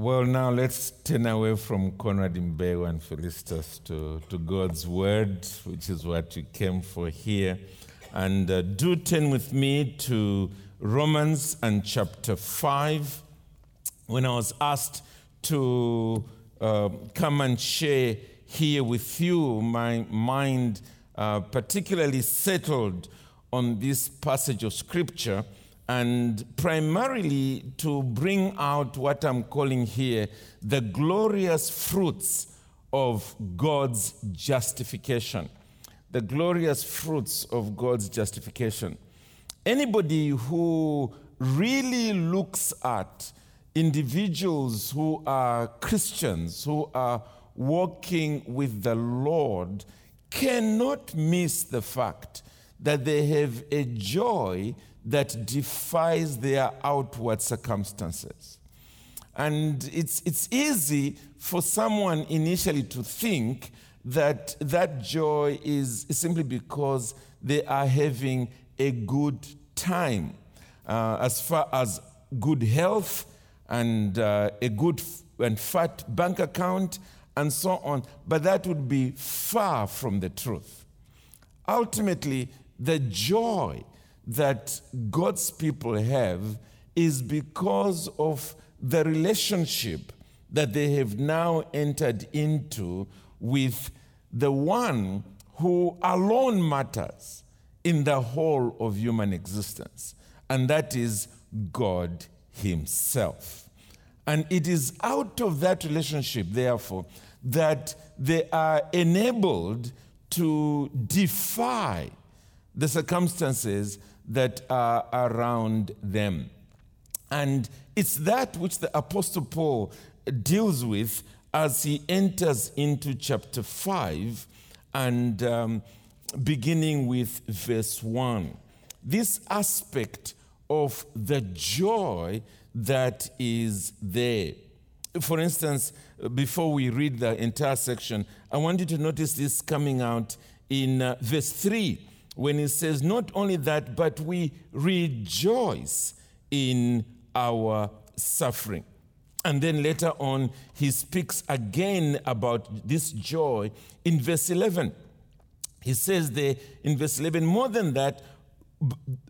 Well, now let's turn away from Conrad Mbewe and Felicitas to, to God's Word, which is what you came for here. And uh, do turn with me to Romans and chapter 5. When I was asked to uh, come and share here with you, my mind uh, particularly settled on this passage of Scripture and primarily to bring out what I'm calling here the glorious fruits of God's justification. The glorious fruits of God's justification. Anybody who really looks at individuals who are Christians, who are walking with the Lord, cannot miss the fact that they have a joy that defies their outward circumstances. And it's, it's easy for someone initially to think that that joy is simply because they are having a good time. Uh, as far as good health and uh, a good and fat bank account and so on, but that would be far from the truth. Ultimately, the joy that God's people have is because of the relationship that they have now entered into with the one who alone matters in the whole of human existence, and that is God Himself. And it is out of that relationship, therefore, that they are enabled to defy the circumstances that are around them. And it's that which the Apostle Paul deals with as he enters into chapter 5 and um, beginning with verse 1. This aspect of the joy that is there. For instance, before we read the entire section, I want you to notice this coming out in uh, verse 3 when he says, Not only that, but we rejoice in our suffering. And then later on, he speaks again about this joy in verse 11. He says there in verse 11, more than that,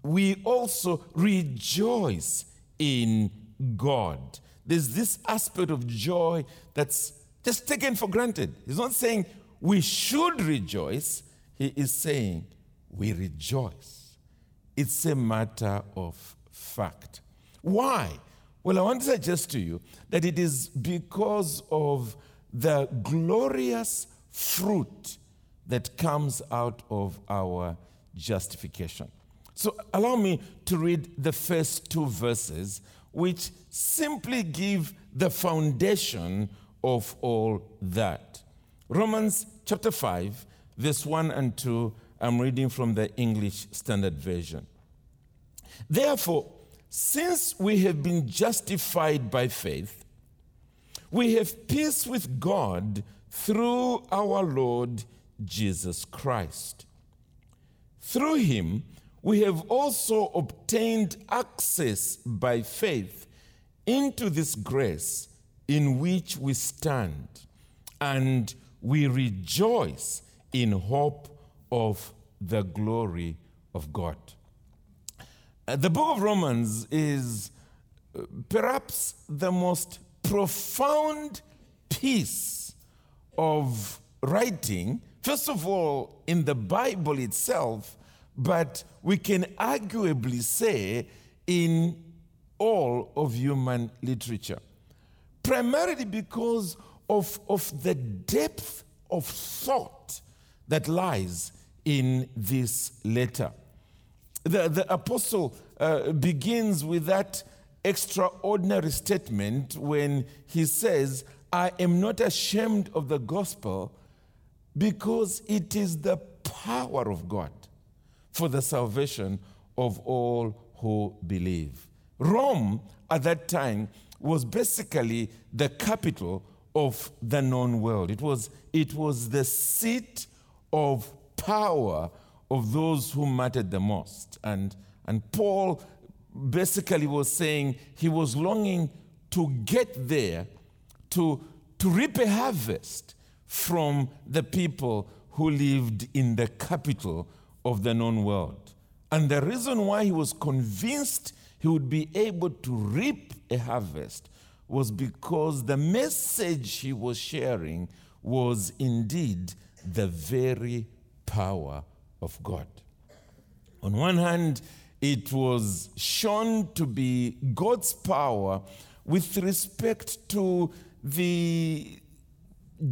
we also rejoice in God. There's this aspect of joy that's just taken for granted. He's not saying we should rejoice, he is saying we rejoice. It's a matter of fact. Why? Well, I want to suggest to you that it is because of the glorious fruit that comes out of our justification. So, allow me to read the first two verses, which simply give the foundation of all that. Romans chapter 5, verse 1 and 2 I'm reading from the English Standard Version. Therefore, since we have been justified by faith, we have peace with God through our Lord Jesus Christ. Through him, we have also obtained access by faith into this grace in which we stand, and we rejoice in hope of the glory of God. Uh, the book of Romans is uh, perhaps the most profound piece of writing, first of all, in the Bible itself, but we can arguably say in all of human literature. Primarily because of, of the depth of thought that lies in this letter. The, the apostle uh, begins with that extraordinary statement when he says, I am not ashamed of the gospel because it is the power of God for the salvation of all who believe. Rome at that time was basically the capital of the known world. It was, it was the seat of power of those who mattered the most. And, and Paul basically was saying he was longing to get there to, to reap a harvest from the people who lived in the capital of the known world. And the reason why he was convinced he would be able to reap a harvest was because the message he was sharing was indeed the very power of God. On one hand, it was shown to be God's power with respect to the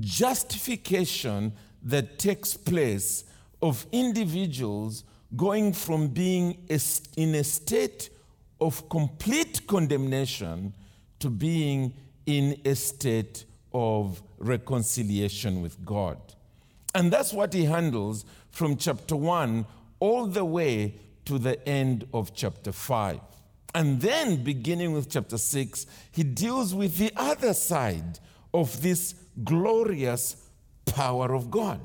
justification that takes place of individuals going from being in a state of complete condemnation to being in a state of reconciliation with God. And that's what he handles from chapter 1 all the way to the end of chapter 5. And then, beginning with chapter 6, he deals with the other side of this glorious power of God.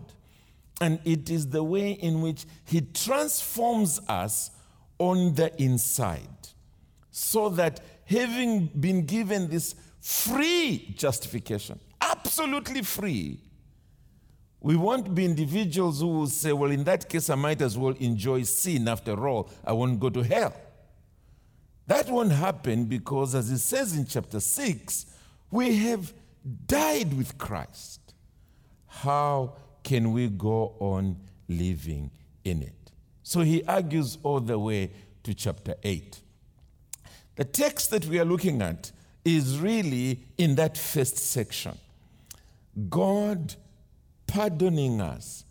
And it is the way in which he transforms us on the inside. So that having been given this free justification, absolutely free, we won't be individuals who will say, well, in that case, I might as well enjoy sin after all. I won't go to hell. That won't happen because, as it says in chapter 6, we have died with Christ. How can we go on living in it? So he argues all the way to chapter 8. The text that we are looking at is really in that first section. God pardoning us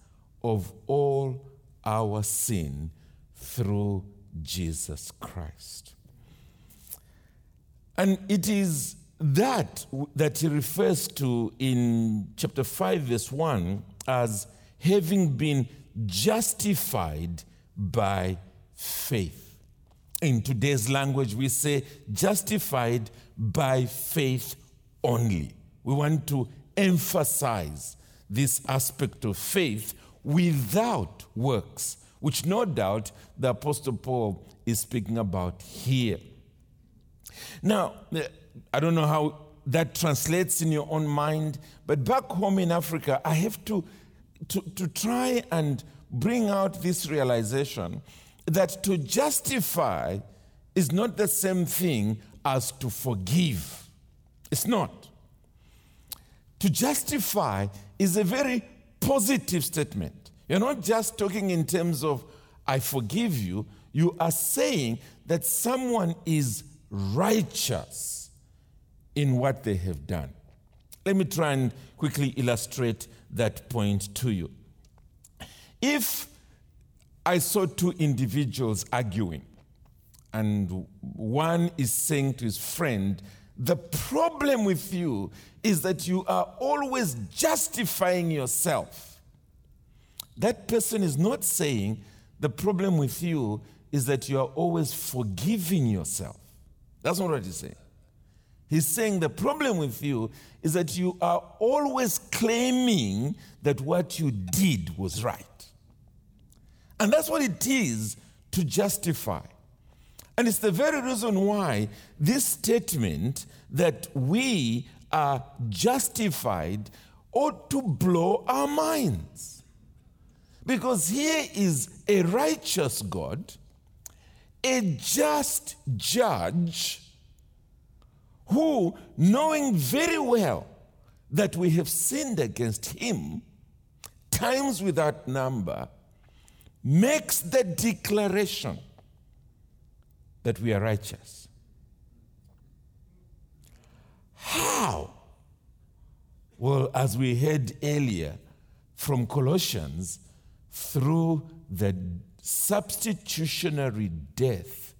of all our sin through Jesus Christ. And it is that that he refers to in chapter 5, verse 1, as having been justified by faith. In today's language, we say justified by faith only. We want to emphasize this aspect of faith without works, which no doubt the Apostle Paul is speaking about here. Now, eh, I don't know how that translates in your own mind, but back home in Africa, I have to, to, to try and bring out this realization that to justify is not the same thing as to forgive. It's not. To justify is a very positive statement. You're not just talking in terms of, I forgive you, you are saying that someone is righteous in what they have done. Let me try and quickly illustrate that point to you. If I saw two individuals arguing, and one is saying to his friend, The problem with you is that you are always justifying yourself. That person is not saying, The problem with you is that you are always forgiving yourself. That's not what he's saying. He's saying the problem with you is that you are always claiming that what you did was right. And that's what it is to justify. And it's the very reason why this statement that we are justified ought to blow our minds. Because here is a righteous God a just judge who, knowing very well that we have sinned against him, times without number, makes the declaration that we are righteous. How? Well, as we heard earlier from Colossians, through the substitutionary death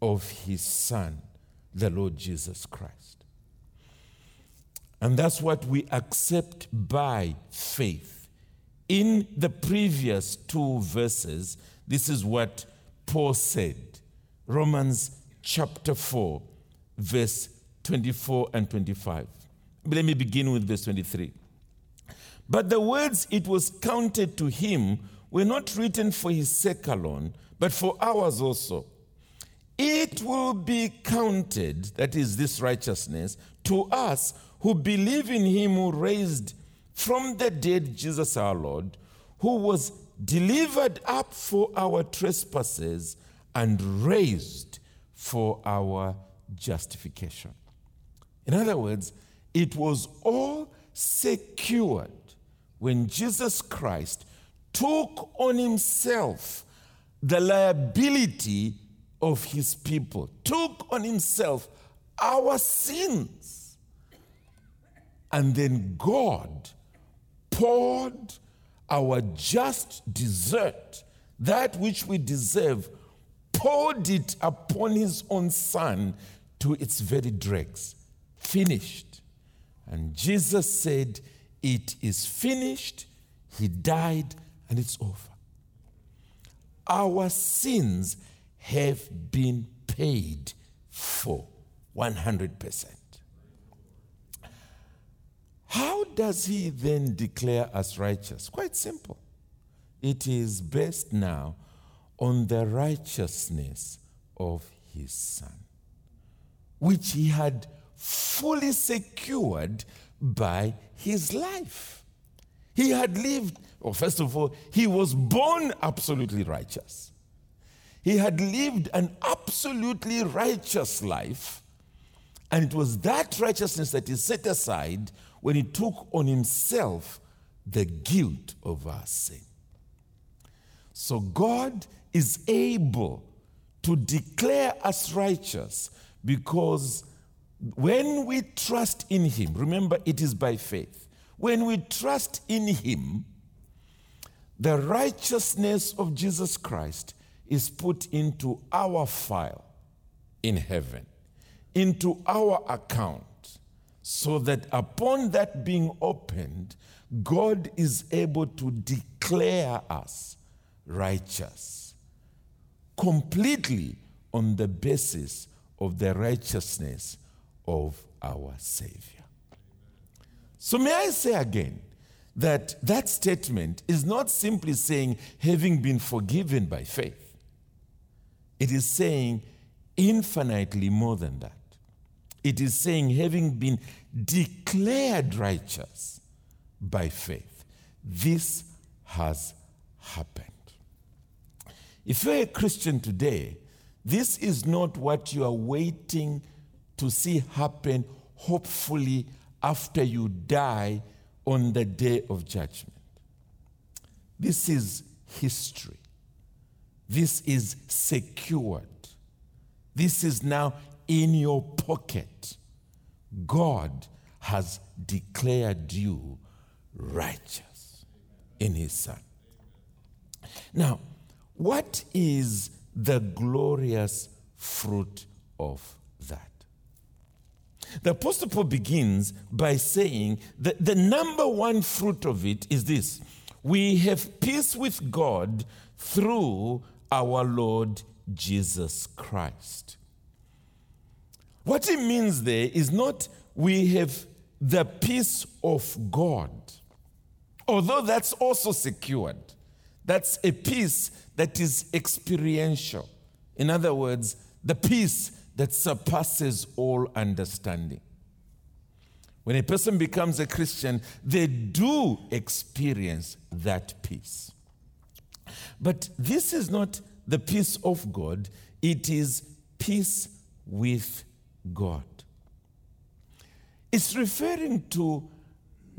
of his son, the Lord Jesus Christ. And that's what we accept by faith. In the previous two verses, this is what Paul said Romans chapter 4, verse 24 and 25. Let me begin with verse 23. But the words it was counted to him were not written for his sake alone, but for ours also. it will be counted, that is, this righteousness, to us who believe in him who raised from the dead Jesus our Lord, who was delivered up for our trespasses and raised for our justification. In other words, it was all secured when Jesus Christ took on himself the liability of his people, took on himself our sins. And then God poured our just desert, that which we deserve, poured it upon his own son to its very dregs. Finished. And Jesus said, It is finished. He died, and it's over. Our sins have been paid for 100%. How does he then declare us righteous? Quite simple. It is based now on the righteousness of his son, which he had fully secured by his life. He had lived, well, first of all, he was born absolutely righteous. He had lived an absolutely righteous life, and it was that righteousness that he set aside when he took on himself the guilt of our sin. So God is able to declare us righteous because when we trust in him, remember it is by faith. When we trust in him, the righteousness of Jesus Christ is put into our file in heaven, into our account so that upon that being opened, God is able to declare us righteous completely on the basis of the righteousness of our Savior. So, may I say again that that statement is not simply saying having been forgiven by faith, it is saying infinitely more than that. It is saying, having been declared righteous by faith, this has happened. If you're a Christian today, this is not what you are waiting to see happen, hopefully, after you die on the day of judgment. This is history. This is secured. This is now in your pocket, God has declared you righteous in His Son. Now, what is the glorious fruit of that? The Apostle Paul begins by saying that the number one fruit of it is this we have peace with God through our Lord Jesus Christ. What it means there is not we have the peace of God, although that's also secured. That's a peace that is experiential. In other words, the peace that surpasses all understanding. When a person becomes a Christian, they do experience that peace. But this is not the peace of God, it is peace with God. It's referring to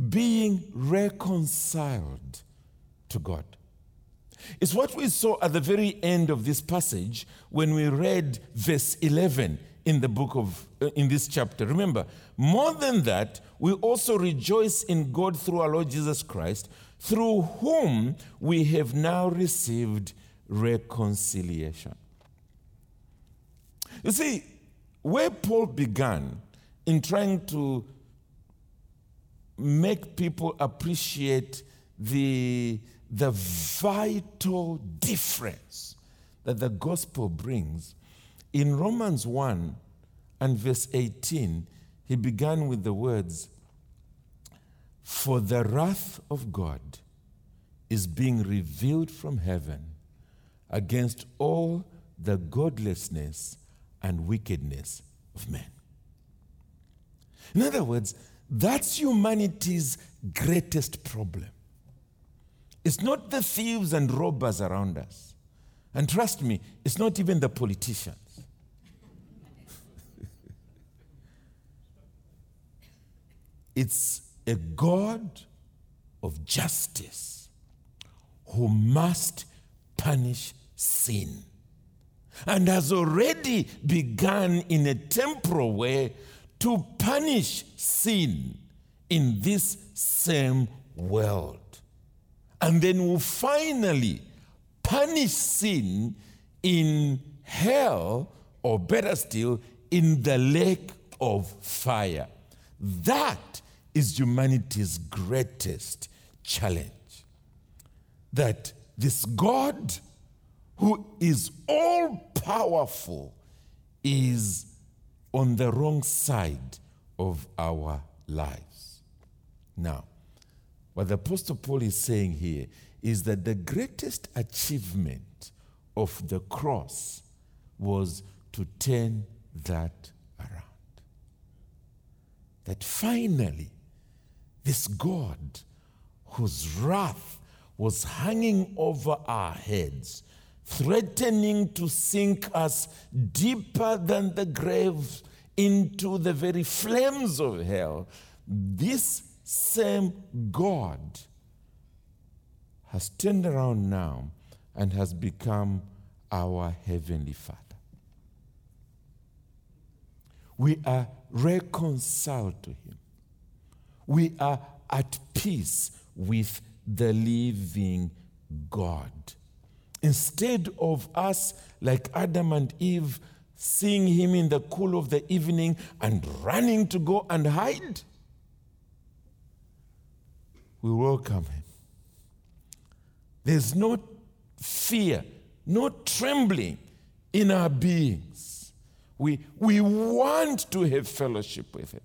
being reconciled to God. It's what we saw at the very end of this passage when we read verse 11 in the book of uh, in this chapter. Remember, more than that, we also rejoice in God through our Lord Jesus Christ, through whom we have now received reconciliation. You see, where Paul began in trying to make people appreciate the, the vital difference that the gospel brings, in Romans 1 and verse 18, he began with the words, For the wrath of God is being revealed from heaven against all the godlessness and wickedness of men. In other words, that's humanity's greatest problem. It's not the thieves and robbers around us. And trust me, it's not even the politicians. it's a God of justice who must punish sin and has already begun in a temporal way to punish sin in this same world. And then will finally punish sin in hell, or better still, in the lake of fire. That is humanity's greatest challenge. That this God who is all powerful is on the wrong side of our lives. Now, what the Apostle Paul is saying here is that the greatest achievement of the cross was to turn that around. That finally, this God whose wrath was hanging over our heads threatening to sink us deeper than the grave into the very flames of hell, this same God has turned around now and has become our Heavenly Father. We are reconciled to Him. We are at peace with the living God. Instead of us, like Adam and Eve, seeing him in the cool of the evening and running to go and hide, we welcome him. There's no fear, no trembling in our beings. We, we want to have fellowship with him.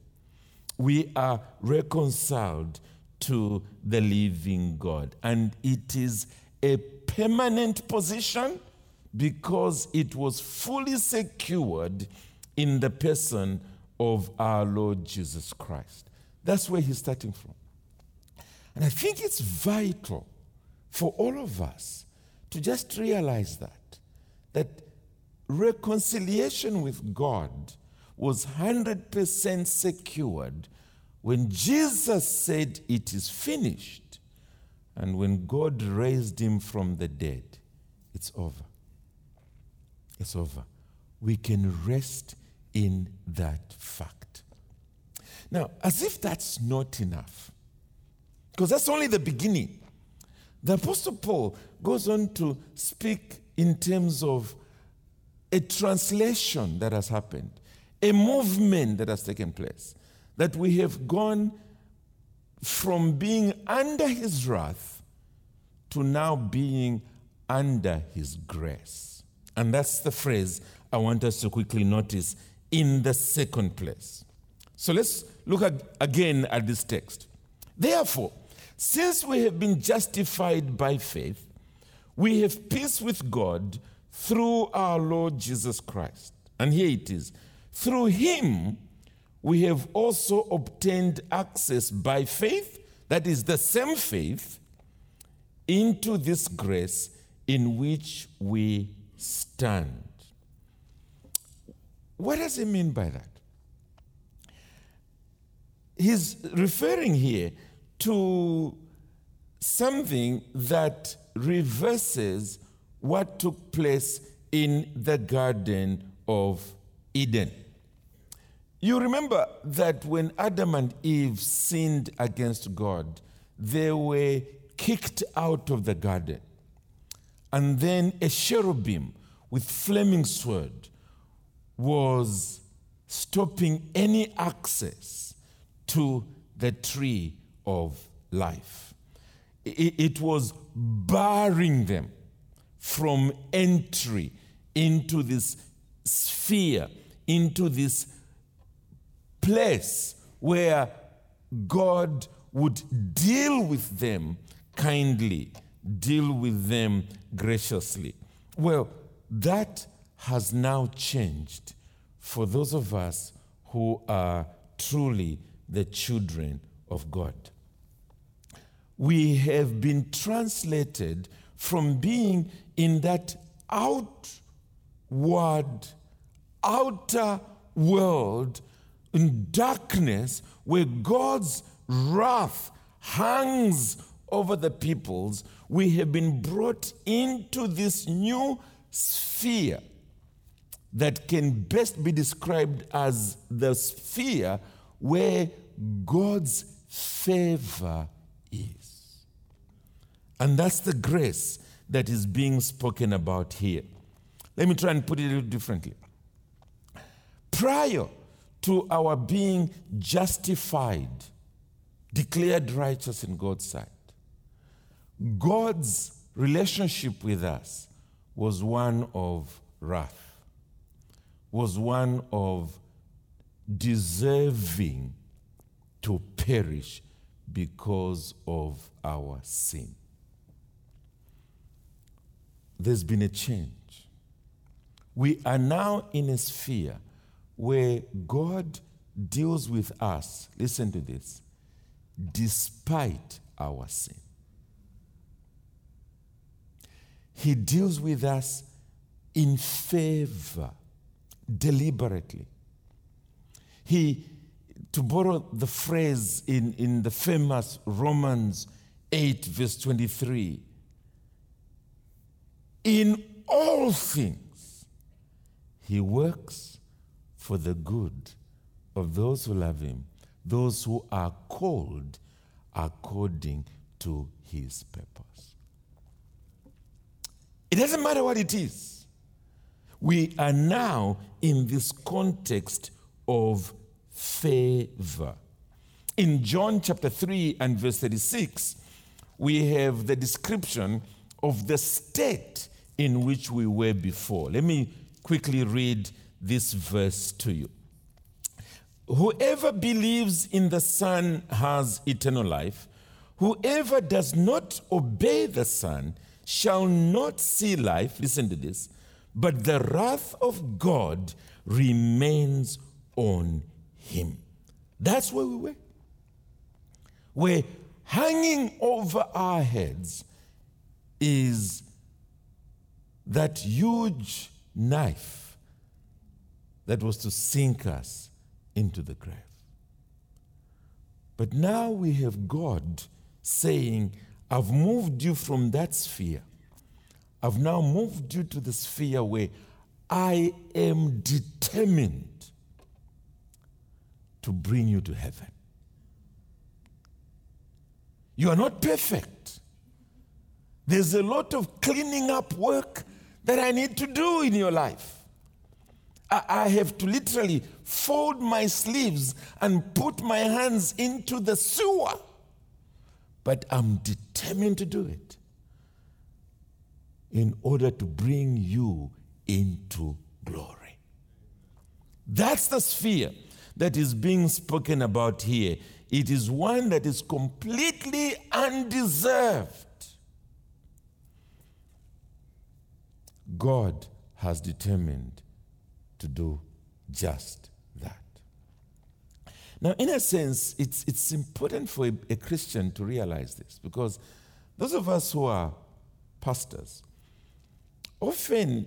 We are reconciled to the living God. And it is a permanent position because it was fully secured in the person of our Lord Jesus Christ. That's where he's starting from. And I think it's vital for all of us to just realize that that reconciliation with God was 100% secured when Jesus said it is finished and when God raised him from the dead, it's over. It's over. We can rest in that fact. Now, as if that's not enough, because that's only the beginning, the Apostle Paul goes on to speak in terms of a translation that has happened, a movement that has taken place, that we have gone from being under his wrath to now being under his grace. And that's the phrase I want us to quickly notice in the second place. So let's look at, again at this text. Therefore, since we have been justified by faith, we have peace with God through our Lord Jesus Christ. And here it is through him, we have also obtained access by faith, that is the same faith, into this grace in which we stand. What does he mean by that? He's referring here to something that reverses what took place in the Garden of Eden. You remember that when Adam and Eve sinned against God, they were kicked out of the garden. And then a cherubim with flaming sword was stopping any access to the tree of life. It was barring them from entry into this sphere, into this place where God would deal with them kindly, deal with them graciously. Well, that has now changed for those of us who are truly the children of God. We have been translated from being in that outward, outer world in darkness where God's wrath hangs over the peoples, we have been brought into this new sphere that can best be described as the sphere where God's favor. And that's the grace that is being spoken about here. Let me try and put it a little differently. Prior to our being justified, declared righteous in God's sight, God's relationship with us was one of wrath, was one of deserving to perish because of our sin. There's been a change. We are now in a sphere where God deals with us, listen to this, despite our sin. He deals with us in favor, deliberately. He, to borrow the phrase in, in the famous Romans 8, verse 23, in all things, he works for the good of those who love him, those who are called according to his purpose. It doesn't matter what it is. We are now in this context of favor. In John chapter 3 and verse 36, we have the description of the state in which we were before. Let me quickly read this verse to you. Whoever believes in the Son has eternal life. Whoever does not obey the Son shall not see life. Listen to this. But the wrath of God remains on him. That's where we were. Where hanging over our heads is that huge knife that was to sink us into the grave. But now we have God saying, I've moved you from that sphere. I've now moved you to the sphere where I am determined to bring you to heaven. You are not perfect. There's a lot of cleaning up work that I need to do in your life. I, have to literally fold my sleeves and put my hands into the sewer. But I'm determined to do it in order to bring you into glory. That's the sphere that is being spoken about here. It is one that is completely undeserved. God has determined to do just that. Now, in a sense, it's, it's important for a, a Christian to realize this because those of us who are pastors, often,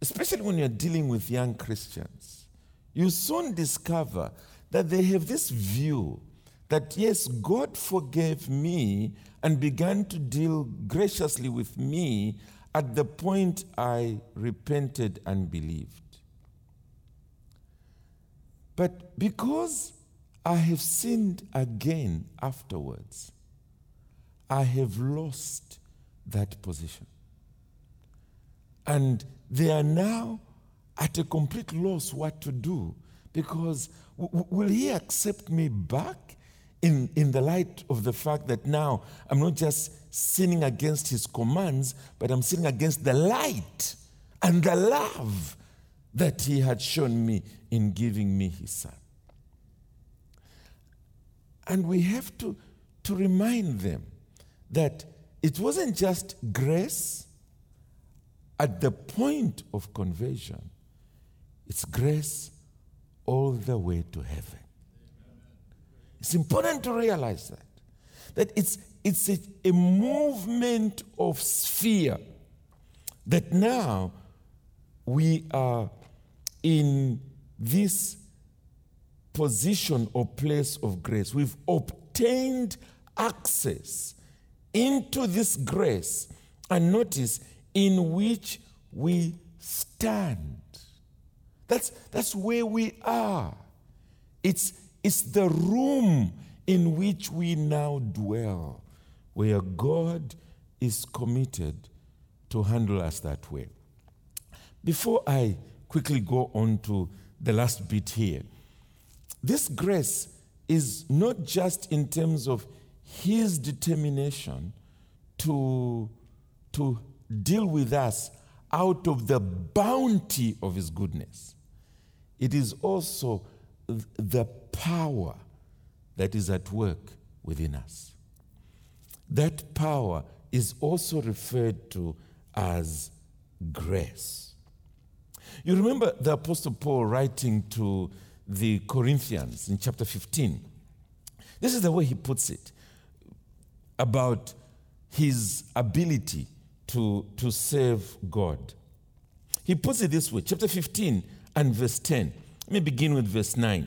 especially when you're dealing with young Christians, you soon discover that they have this view that yes, God forgave me and began to deal graciously with me at the point I repented and believed. But because I have sinned again afterwards, I have lost that position. And they are now at a complete loss what to do because w- will he accept me back in, in the light of the fact that now I'm not just sinning against his commands, but I'm sinning against the light and the love that he had shown me in giving me his son. And we have to, to remind them that it wasn't just grace at the point of conversion, It's grace all the way to heaven. It's important to realize that. That it's, it's a, a movement of sphere that now we are in this position or place of grace. We've obtained access into this grace, and notice in which we stand. That's, that's where we are. It's, it's the room in which we now dwell, where God is committed to handle us that way. Before I quickly go on to the last bit here, this grace is not just in terms of his determination to, to deal with us out of the bounty of his goodness, it is also the power that is at work within us. That power is also referred to as grace. You remember the Apostle Paul writing to the Corinthians in chapter 15. This is the way he puts it about his ability to, to serve God. He puts it this way chapter 15 and verse 10. Let me begin with verse 9.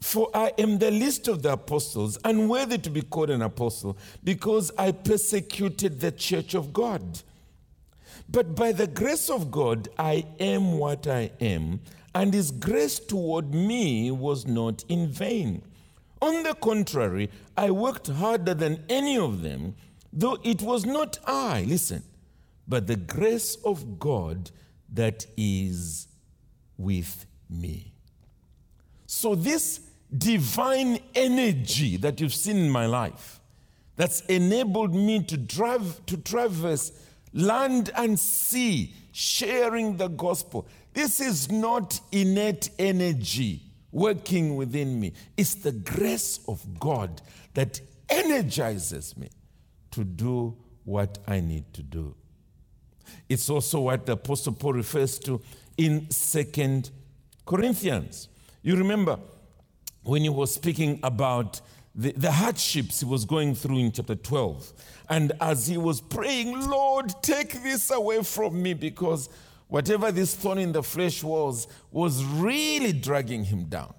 For I am the least of the apostles, unworthy to be called an apostle, because I persecuted the church of God. But by the grace of God, I am what I am, and his grace toward me was not in vain. On the contrary, I worked harder than any of them, though it was not I, listen, but the grace of God that is with me. So, this divine energy that you've seen in my life, that's enabled me to drive to traverse land and sea, sharing the gospel. This is not innate energy working within me. It's the grace of God that energizes me to do what I need to do. It's also what the Apostle Paul refers to in Second Corinthians. You remember when he was speaking about the, the hardships he was going through in chapter 12. And as he was praying, Lord, take this away from me because whatever this thorn in the flesh was, was really dragging him down.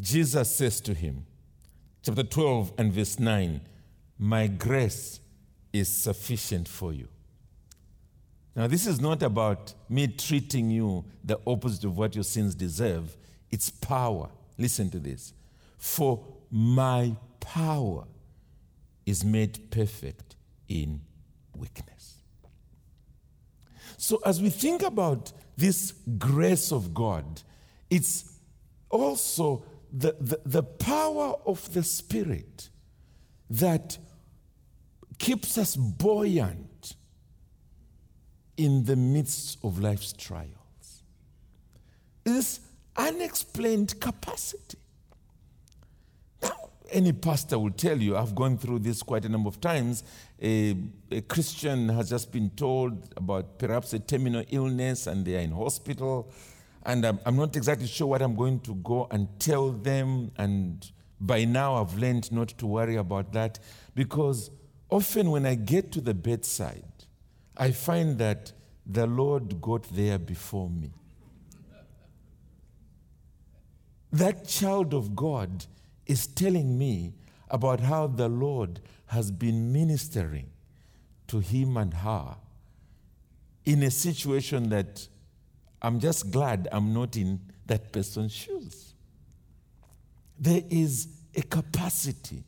Jesus says to him, chapter 12 and verse 9, My grace is sufficient for you. Now, this is not about me treating you the opposite of what your sins deserve, it's power. Listen to this. For my power is made perfect in weakness. So, as we think about this grace of God, it's also the, the, the power of the Spirit that keeps us buoyant in the midst of life's trials. This unexplained capacity. Now, any pastor will tell you, I've gone through this quite a number of times. A, a Christian has just been told about perhaps a terminal illness and they are in hospital. And I'm, I'm not exactly sure what I'm going to go and tell them. And by now, I've learned not to worry about that because often when I get to the bedside, I find that the Lord got there before me. That child of God is telling me about how the Lord has been ministering to him and her in a situation that I'm just glad I'm not in that person's shoes. There is a capacity,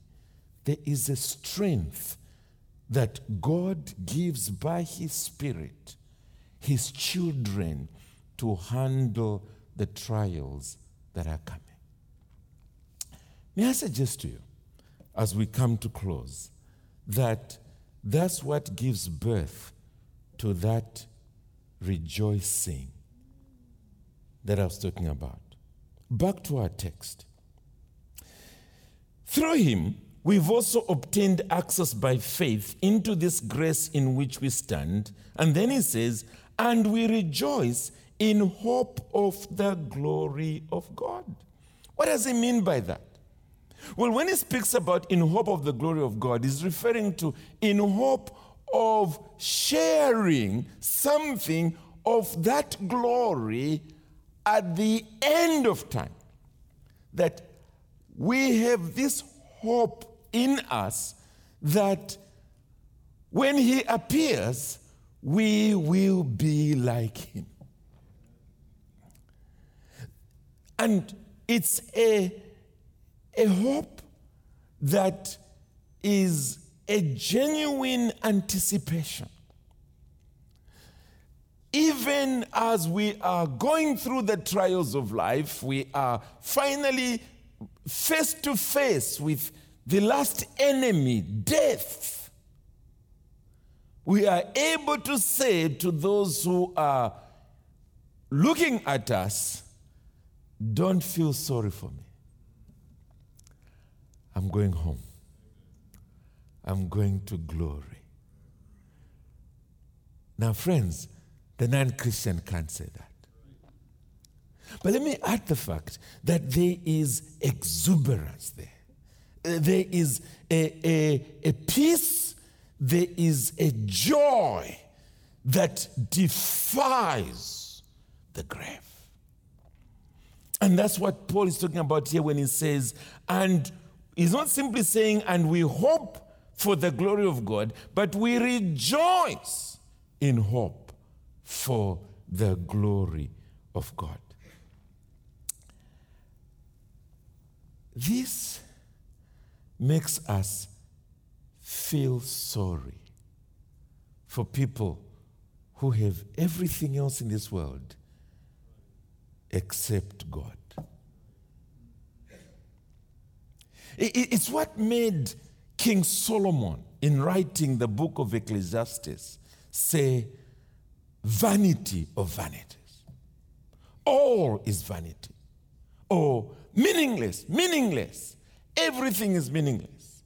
there is a strength that God gives by His Spirit, His children, to handle the trials that are coming. May I suggest to you, as we come to close, that that's what gives birth to that rejoicing that I was talking about. Back to our text. Through him, we've also obtained access by faith into this grace in which we stand. And then he says, and we rejoice in hope of the glory of God. What does he mean by that? Well, when he speaks about in hope of the glory of God, he's referring to in hope of sharing something of that glory at the end of time. That we have this hope in us that when he appears, we will be like him. And it's a, a hope that is a genuine anticipation. Even as we are going through the trials of life, we are finally face to face with the last enemy, death. We are able to say to those who are looking at us, don't feel sorry for me. I'm going home. I'm going to glory. Now, friends, the non Christian can't say that. But let me add the fact that there is exuberance there. There is a, a, a peace, there is a joy that defies the grave. And that's what Paul is talking about here when he says, and he's not simply saying, and we hope for the glory of God, but we rejoice in hope for the glory of God. This makes us feel sorry for people who have everything else in this world except God. It's what made King Solomon, in writing the book of Ecclesiastes, say, vanity of vanities. All is vanity. Or meaningless, meaningless. Everything is meaningless.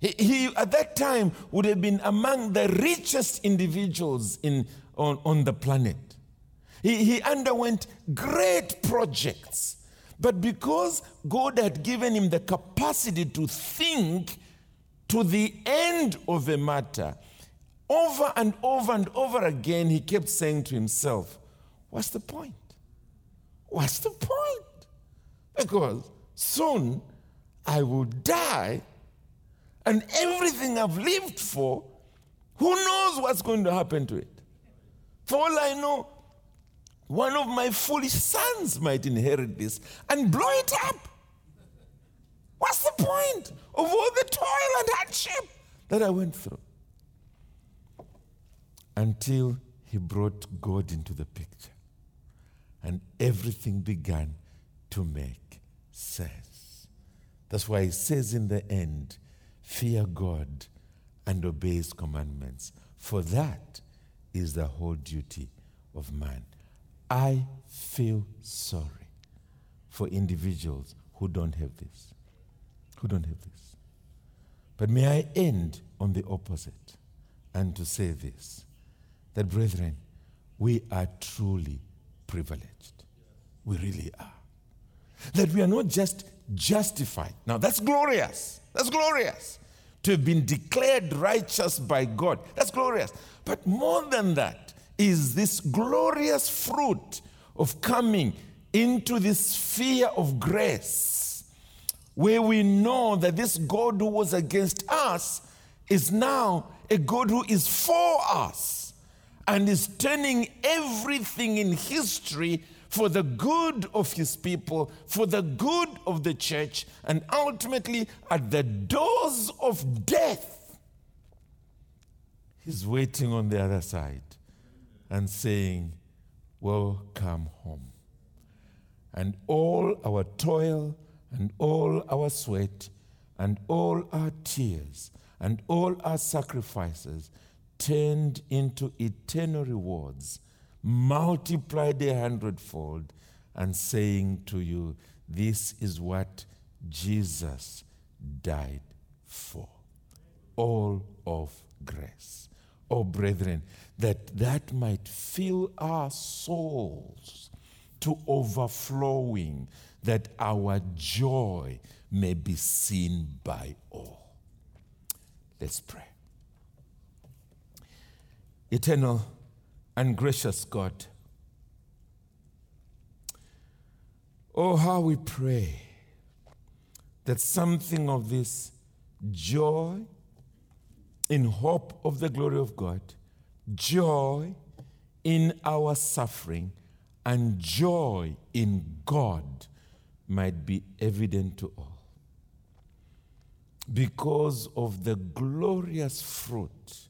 He, he, at that time would have been among the richest individuals in, on, on the planet. He, he underwent great projects. But because God had given him the capacity to think to the end of a matter, over and over and over again, he kept saying to himself, What's the point? What's the point? Because soon I will die, and everything I've lived for, who knows what's going to happen to it? For all I know, one of my foolish sons might inherit this and blow it up. What's the point of all the toil and hardship that I went through? Until he brought God into the picture and everything began to make sense. That's why he says in the end, fear God and obey his commandments, for that is the whole duty of man. I feel sorry for individuals who don't have this who don't have this. But may I end on the opposite and to say this that, brethren, we are truly privileged. We really are. That we are not just justified. Now, that's glorious. That's glorious. To have been declared righteous by God. That's glorious. But more than that is this glorious fruit of coming into this sphere of grace where we know that this God who was against us is now a God who is for us and is turning everything in history for the good of his people, for the good of the church, and ultimately at the doors of death. He's waiting on the other side and saying, Welcome home. And all our toil, and all our sweat and all our tears and all our sacrifices turned into eternal rewards, multiplied a hundredfold, and saying to you, This is what Jesus died for. All of grace. Oh, brethren, that that might fill our souls to overflowing, that our joy may be seen by all. Let's pray. Eternal and gracious God, oh, how we pray that something of this joy in hope of the glory of God, joy in our suffering, and joy in God might be evident to all. Because of the glorious fruit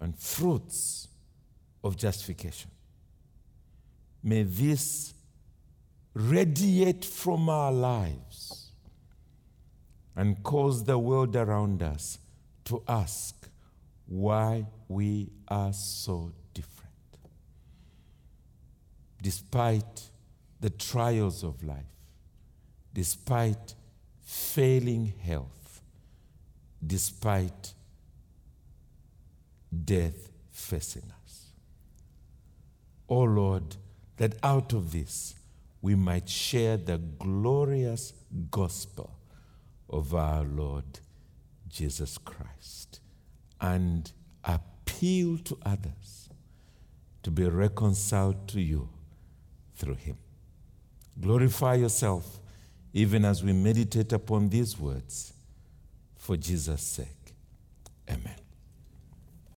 and fruits of justification. May this radiate from our lives and cause the world around us to ask why we are so different. Despite the trials of life, despite failing health, despite death facing us. Oh Lord, that out of this we might share the glorious gospel of our Lord Jesus Christ and appeal to others to be reconciled to you through him. Glorify yourself even as we meditate upon these words for Jesus' sake. Amen.